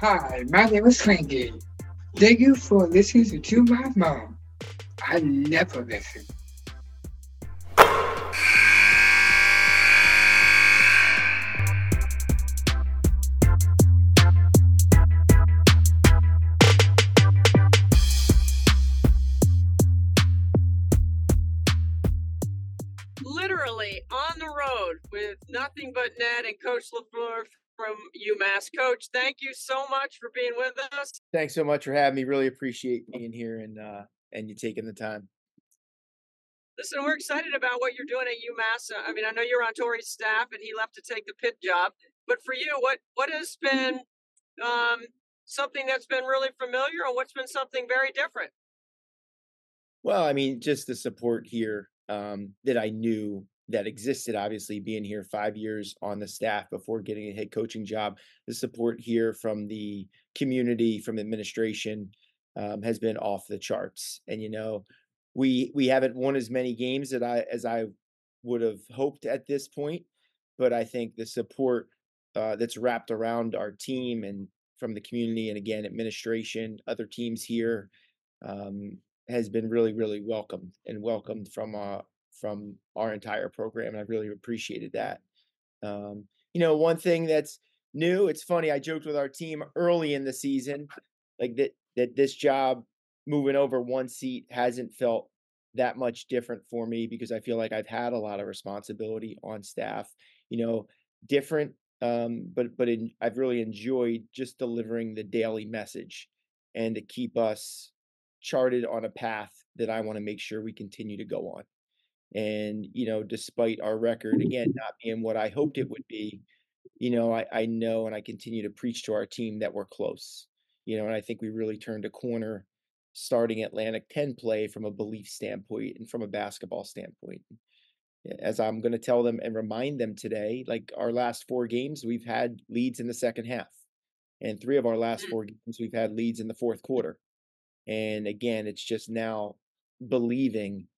Hi, my name is Frankie. Thank you for listening to my mom. I never listen. Literally on the road with nothing but Net and Coach LeFlar from UMass. Coach, thank you so much for being with us. Thanks so much for having me. Really appreciate being here and uh, and you taking the time. Listen, we're excited about what you're doing at UMass. Uh, I mean, I know you're on Tory's staff, and he left to take the Pitt job. But for you, what what has been um, something that's been really familiar, or what's been something very different? Well, I mean, just the support here um, that I knew that existed, obviously being here five years on the staff before getting a head coaching job, the support here from the community, from administration, um, has been off the charts. And you know, we we haven't won as many games that I as I would have hoped at this point, but I think the support uh, that's wrapped around our team and from the community and again administration, other teams here, um, has been really really welcomed and welcomed from uh, from our entire program, and I really appreciated that. Um, you know, one thing that's new, it's funny, I joked with our team early in the season, like that that this job moving over one seat hasn't felt that much different for me because I feel like I've had a lot of responsibility on staff. You know, different um but but in, I've really enjoyed just delivering the daily message and to keep us charted on a path that I want to make sure we continue to go on. And, you know, despite our record, again, not being what I hoped it would be, you know, I, I know and I continue to preach to our team that we're close, you know, and I think we really turned a corner starting Atlantic 10 play from a belief standpoint and from a basketball standpoint. As I'm going to tell them and remind them today, like our last four games, we've had leads in the second half. And three of our last Mm. four games, we've had leads in the fourth quarter. And again, it's just now believing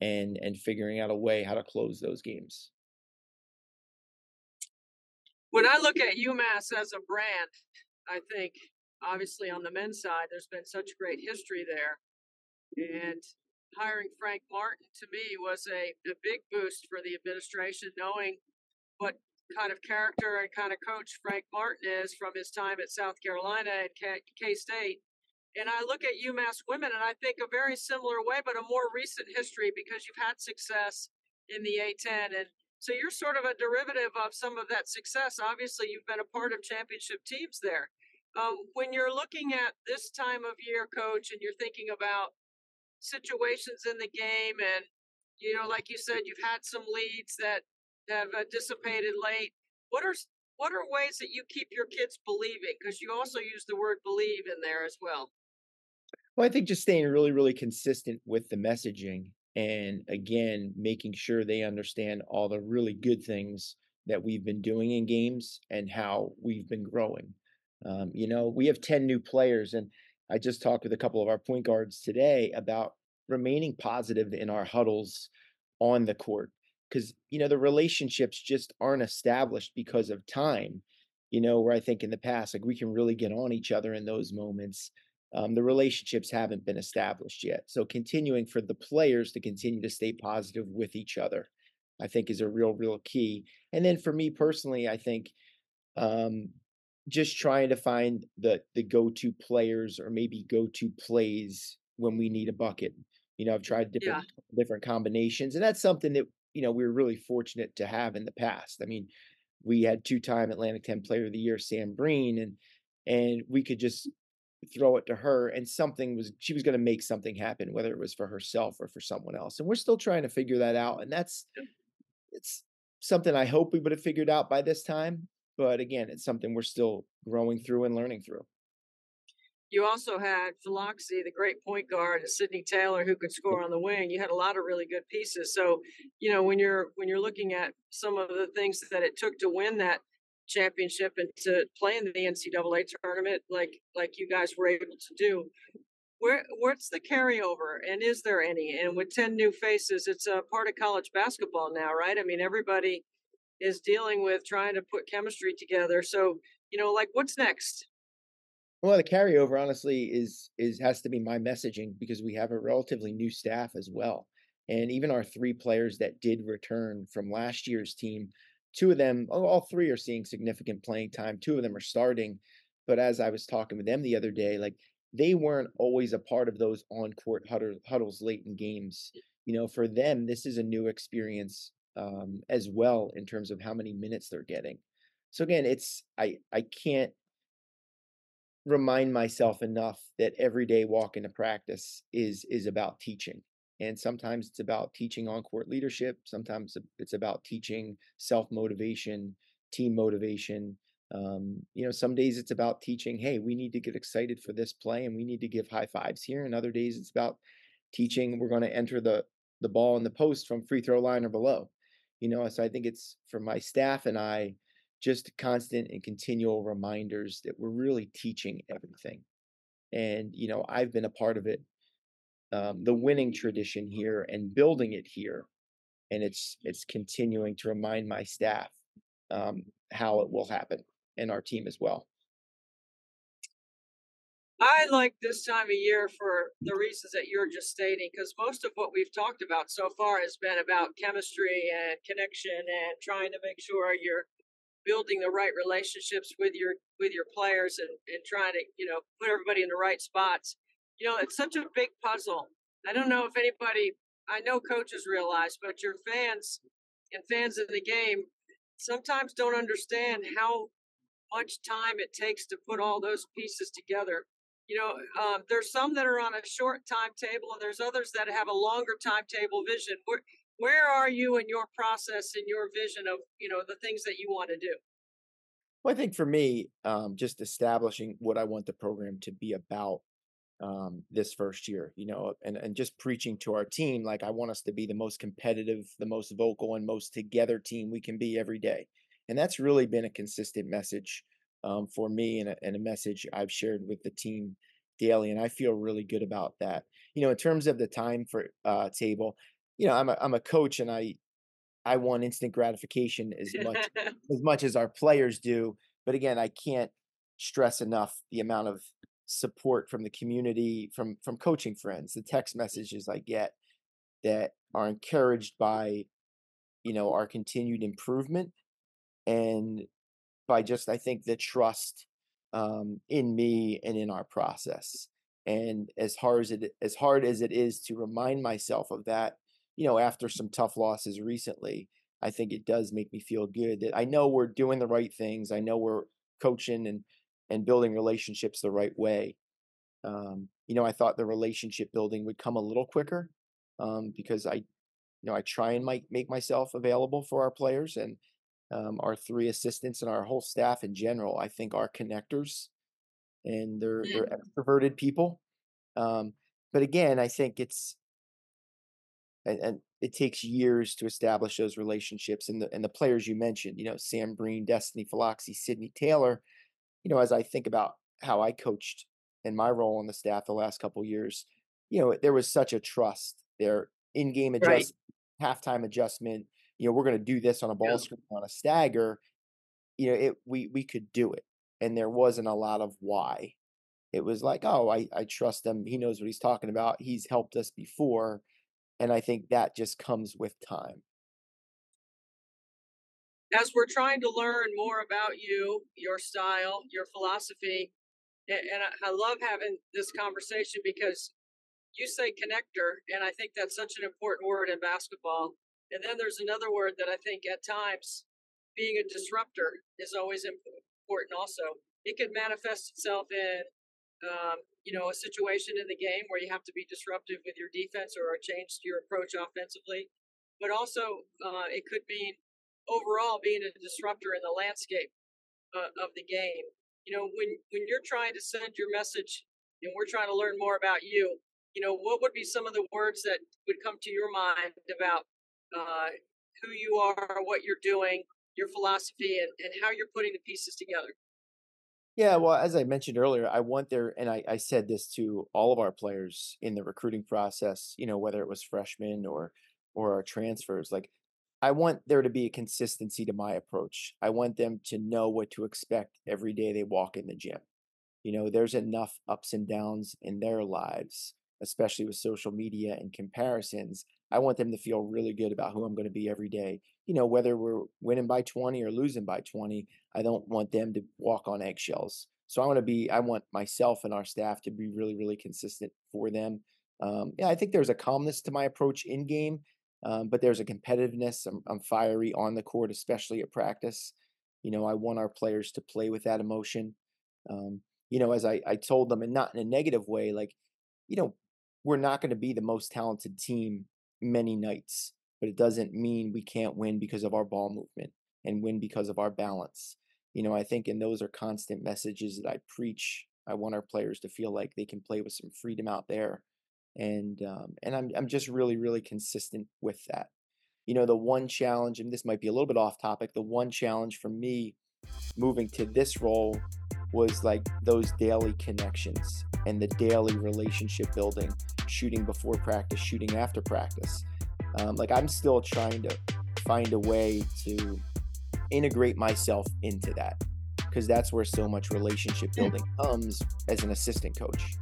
and and figuring out a way how to close those games. When I look at UMass as a brand, I think obviously on the men's side, there's been such great history there. And hiring Frank Martin to me was a, a big boost for the administration, knowing what kind of character and kind of coach Frank Martin is from his time at South Carolina and K State. And I look at UMass women and I think a very similar way, but a more recent history because you've had success in the A10. And so you're sort of a derivative of some of that success. Obviously, you've been a part of championship teams there. Um, when you're looking at this time of year, coach, and you're thinking about situations in the game, and you know, like you said, you've had some leads that have uh, dissipated late. What are what are ways that you keep your kids believing? Because you also use the word believe in there as well. Well, I think just staying really, really consistent with the messaging and again, making sure they understand all the really good things that we've been doing in games and how we've been growing. Um, you know, we have 10 new players, and I just talked with a couple of our point guards today about remaining positive in our huddles on the court because, you know, the relationships just aren't established because of time. You know, where I think in the past, like we can really get on each other in those moments um, the relationships haven't been established yet. So continuing for the players to continue to stay positive with each other, I think is a real, real key. And then for me personally, I think um, just trying to find the the go-to players or maybe go-to plays when we need a bucket. You know, I've tried Yeah. different different combinations, and that's something that you know we were really fortunate to have in the past. I mean, we had two-time Atlantic 10 Player of the Year, Sam Breen, and and we could just throw it to her and something was she was going to make something happen whether it was for herself or for someone else and we're still trying to figure that out and that's it's something i hope we would have figured out by this time but again it's something we're still growing through and learning through You also had Philoxy, the great point guard, and Sydney Taylor, who could score on the wing. You had a lot of really good pieces. So, you know, when you're when you're looking at some of the things that it took to win that championship and to play in the NCAA tournament, like like you guys were able to do, where what's the carryover, and is there any? And with ten new faces, it's a part of college basketball now, right? I mean, everybody is dealing with trying to put chemistry together. So, you know, like what's next? Well, the carryover honestly is is has to be my messaging because we have a relatively new staff as well. And even our three players that did return from last year's team, two of them, all three are seeing significant playing time. Two of them are starting. But as I was talking with them the other day, like they weren't always a part of those on-court huddle, huddles late in games. You know, for them, this is a new experience um, as well in terms of how many minutes they're getting. So again, it's I I can't remind myself enough that every day walk into practice is is about teaching. And sometimes it's about teaching on court leadership. Sometimes it's about teaching self motivation, team motivation. Um, you know, some days it's about teaching, hey, we need to get excited for this play and we need to give high fives here. And other days it's about teaching we're going to enter the the ball in the post from free throw line or below. You know, so I think it's for my staff and I just constant and continual reminders that we're really teaching everything. And, you know, I've been a part of it, um, the winning tradition here and building it here. And it's it's continuing to remind my staff um, how it will happen and our team as well. I like this time of year for the reasons that you're just stating, because most of what we've talked about so far has been about chemistry and connection and trying to make sure you're building the right relationships with your with your players and, and trying to you know put everybody in the right spots you know it's such a big puzzle. I don't know if anybody i know coaches realize but your fans and fans of the game sometimes don't understand how much time it takes to put all those pieces together. You know um, there's some that are on a short timetable and there's others that have a longer timetable vision. We're, where are you in your process and your vision of you know the things that you want to do? Well, I think for me, um, just establishing what I want the program to be about um, this first year, you know, and and just preaching to our team like I want us to be the most competitive, the most vocal, and most together team we can be every day, and that's really been a consistent message um, for me and a, and a message I've shared with the team daily, and I feel really good about that. You know, in terms of the time for uh, table, you know, I'm a I'm a coach, and I I want instant gratification as much as much as our players do. But again, I can't stress enough the amount of support from the community, from from coaching friends, the text messages I get that are encouraged by, you know, our continued improvement and by just I think the trust um, in me and in our process. And as hard as it as hard as it is to remind myself of that, you know, after some tough losses recently, I think it does make me feel good that I know we're doing the right things. I know we're coaching and and building relationships the right way. Um, you know, I thought the relationship building would come a little quicker um, because I, you know, I try and might make myself available for our players and um, our three assistants and our whole staff in general. I think are connectors and they're they're Mm. extroverted people. Um, but again, I think it's and, and it takes years to establish those relationships and the and the players you mentioned, you know, Sam Breen, Destiny Philoxy, Sydney Taylor, you know, as I think about how I coached and my role on the staff the last couple years, you know, there was such a trust there, in-game right adjust, halftime adjustment. You know, we're going to do this on a ball yeah screen on a stagger. You know, it we we could do it, and there wasn't a lot of why. It was like, oh, I I trust him. He knows what he's talking about. He's helped us before, and I think that just comes with time. As we're trying to learn more about you your style your philosophy and, and I, I love having this conversation because you say connector and i think that's such an important word in basketball. And then there's another word that i think at times being a disruptor is always important also. It could manifest itself in um, you know a situation in the game where you have to be disruptive with your defense or change your approach offensively. But also uh, it could mean overall being a disruptor in the landscape uh, of the game. You know when when you're trying to send your message and we're trying to learn more about you you know what would be some of the words that would come to your mind about uh, who you are what you're doing your philosophy and, and how you're putting the pieces together? Yeah, well, as I mentioned earlier, I want there, and I, I said this to all of our players in the recruiting process, you know, whether it was freshmen or or our transfers, like I want there to be a consistency to my approach. I want them to know what to expect every day they walk in the gym. You know, there's enough ups and downs in their lives, especially with social media and comparisons. I want them to feel really good about who I'm going to be every day. You know, whether we're winning by 20 or losing by 20, I don't want them to walk on eggshells. So I want to be, I want myself and our staff to be really, really consistent for them. Um, yeah, I think there's a calmness to my approach in game, um, but there's a competitiveness. I'm, I'm fiery on the court, especially at practice. You know, I want our players to play with that emotion. Um, you know, as I, I told them, and not in a negative way, like, you know, we're not going to be the most talented team many nights, but it doesn't mean we can't win because of our ball movement and win because of our balance. You know, I think, and those are constant messages that I preach. I want our players to feel like they can play with some freedom out there, and um, and I'm I'm just really really consistent with that. You know, the one challenge, and this might be a little bit off topic, the one challenge for me moving to this role was like those daily connections and the daily relationship building, shooting before practice, shooting after practice. Um, like I'm still trying to find a way to integrate myself into that because that's where so much relationship building comes as an assistant coach.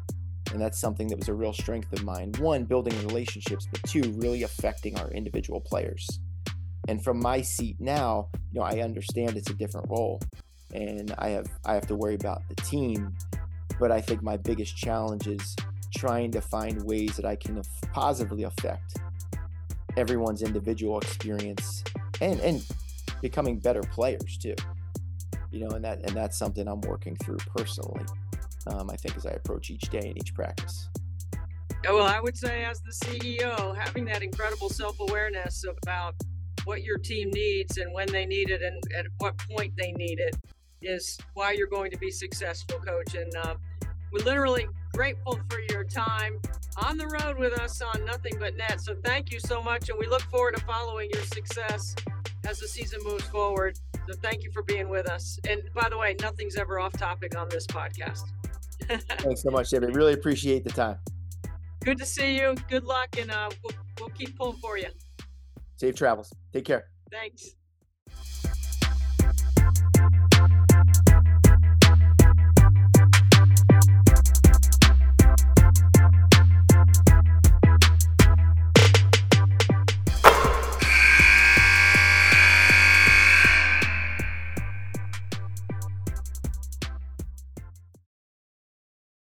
And that's something that was a real strength of mine. One, building relationships, but two, really affecting our individual players. And from my seat now, you know, I understand it's a different role and I have I have to worry about the team. But I think my biggest challenge is trying to find ways that I can positively affect everyone's individual experience and and becoming better players too. You know, and that and that's something I'm working through personally. Um, I think as I approach each day and each practice. Well, I would say, as the CEO, having that incredible self awareness about what your team needs and when they need it and at what point they need it is why you're going to be successful, coach. And uh, we're literally grateful for your time on the road with us on Nothing But Net. So thank you so much. And we look forward to following your success as the season moves forward. So thank you for being with us. And by the way, nothing's ever off topic on this podcast. Thanks so much, David. Really appreciate the time. Good to see you. Good luck, and uh, we'll, we'll keep pulling for you. Safe travels. Take care. Thanks.